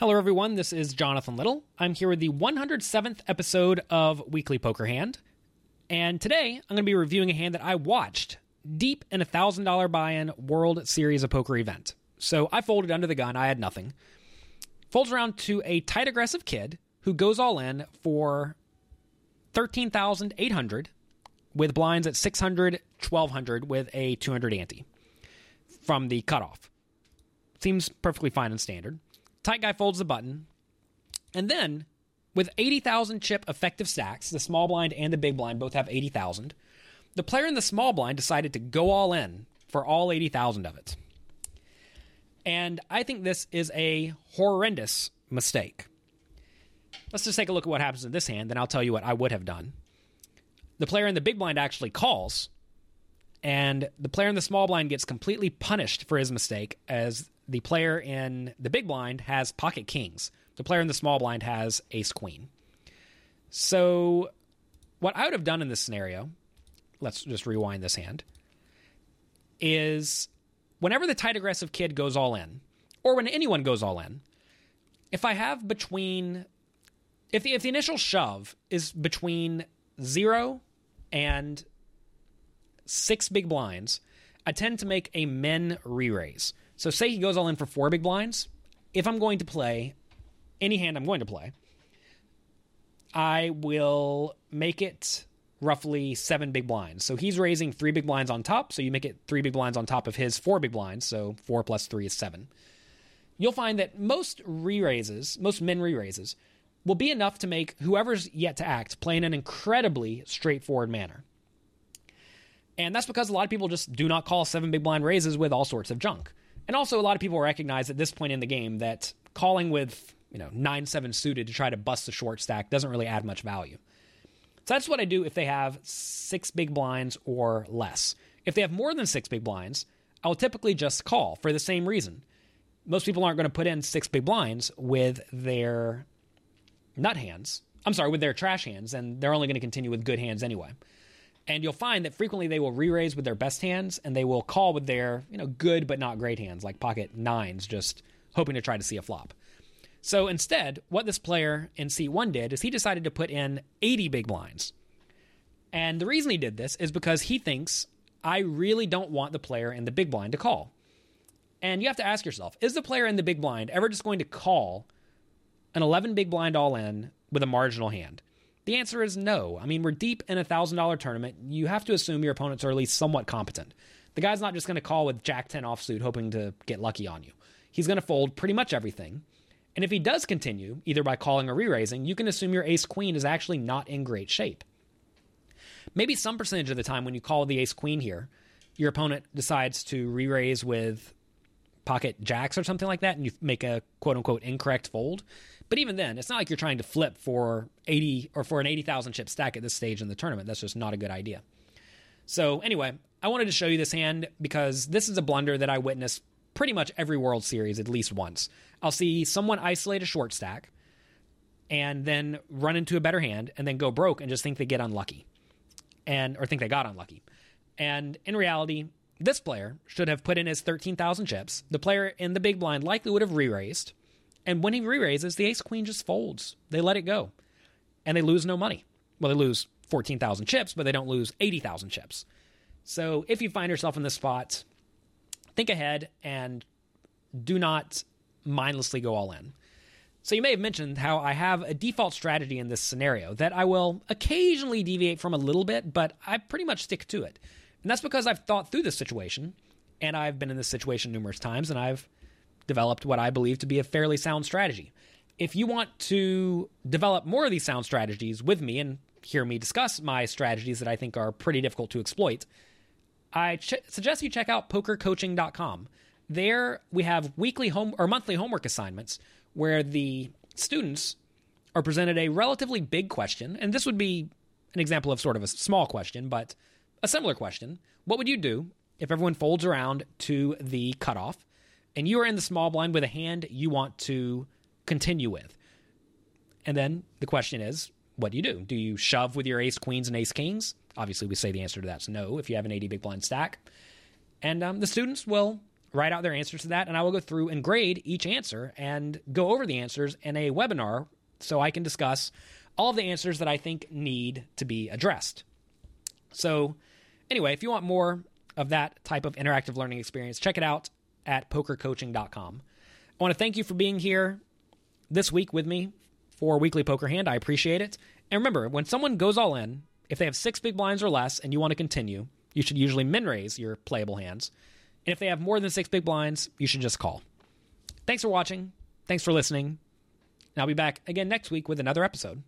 Hello, everyone. This is Jonathan Little. I'm here with the 107th episode of Weekly Poker Hand. And today I'm going to be reviewing a hand that I watched deep in a $1,000 buy in World Series of Poker event. So I folded under the gun. I had nothing. Folds around to a tight aggressive kid who goes all in for 13,800 with blinds at 600, 1200 with a 200 ante from the cutoff. Seems perfectly fine and standard. Tight guy folds the button. And then, with 80,000 chip effective stacks, the small blind and the big blind both have 80,000. The player in the small blind decided to go all in for all 80,000 of it. And I think this is a horrendous mistake. Let's just take a look at what happens in this hand, then I'll tell you what I would have done. The player in the big blind actually calls, and the player in the small blind gets completely punished for his mistake as the player in the big blind has pocket kings. The player in the small blind has ace queen. So, what I would have done in this scenario, let's just rewind this hand, is whenever the tight aggressive kid goes all in, or when anyone goes all in, if I have between, if the, if the initial shove is between zero and six big blinds, I tend to make a min re raise. So say he goes all in for four big blinds. If I'm going to play any hand I'm going to play, I will make it roughly seven big blinds. So he's raising three big blinds on top. So you make it three big blinds on top of his four big blinds. So four plus three is seven. You'll find that most re raises, most min re raises, will be enough to make whoever's yet to act play in an incredibly straightforward manner. And that's because a lot of people just do not call seven big blind raises with all sorts of junk. And also, a lot of people recognize at this point in the game that calling with you know nine seven suited to try to bust the short stack doesn't really add much value. So that's what I do if they have six big blinds or less. If they have more than six big blinds, I'll typically just call for the same reason. Most people aren't going to put in six big blinds with their nut hands. I'm sorry, with their trash hands, and they're only going to continue with good hands anyway. And you'll find that frequently they will re-raise with their best hands and they will call with their, you know, good but not great hands, like pocket nines, just hoping to try to see a flop. So instead, what this player in C1 did is he decided to put in 80 big blinds. And the reason he did this is because he thinks, I really don't want the player in the big blind to call. And you have to ask yourself, is the player in the big blind ever just going to call an 11 big blind all in with a marginal hand? The answer is no. I mean, we're deep in a $1,000 tournament. You have to assume your opponents are at least somewhat competent. The guy's not just going to call with Jack 10 offsuit hoping to get lucky on you. He's going to fold pretty much everything. And if he does continue, either by calling or re raising, you can assume your ace queen is actually not in great shape. Maybe some percentage of the time when you call the ace queen here, your opponent decides to re raise with pocket jacks or something like that, and you make a quote unquote incorrect fold. But even then, it's not like you're trying to flip for 80 or for an 80,000 chip stack at this stage in the tournament. That's just not a good idea. So, anyway, I wanted to show you this hand because this is a blunder that I witness pretty much every World Series at least once. I'll see someone isolate a short stack and then run into a better hand and then go broke and just think they get unlucky and or think they got unlucky. And in reality, this player should have put in his 13,000 chips. The player in the big blind likely would have re-raised and when he re raises, the ace queen just folds. They let it go. And they lose no money. Well, they lose 14,000 chips, but they don't lose 80,000 chips. So if you find yourself in this spot, think ahead and do not mindlessly go all in. So you may have mentioned how I have a default strategy in this scenario that I will occasionally deviate from a little bit, but I pretty much stick to it. And that's because I've thought through this situation and I've been in this situation numerous times and I've developed what I believe to be a fairly sound strategy. If you want to develop more of these sound strategies with me and hear me discuss my strategies that I think are pretty difficult to exploit, I ch- suggest you check out pokercoaching.com. There we have weekly home or monthly homework assignments where the students are presented a relatively big question, and this would be an example of sort of a small question, but a similar question. What would you do if everyone folds around to the cutoff and you are in the small blind with a hand you want to continue with. And then the question is, what do you do? Do you shove with your ace queens and ace kings? Obviously, we say the answer to that's no if you have an 80 big blind stack. And um, the students will write out their answers to that, and I will go through and grade each answer and go over the answers in a webinar so I can discuss all of the answers that I think need to be addressed. So, anyway, if you want more of that type of interactive learning experience, check it out at pokercoaching.com. I want to thank you for being here this week with me for Weekly Poker Hand. I appreciate it. And remember, when someone goes all in, if they have six big blinds or less and you want to continue, you should usually min raise your playable hands. And if they have more than six big blinds, you should just call. Thanks for watching. Thanks for listening. And I'll be back again next week with another episode.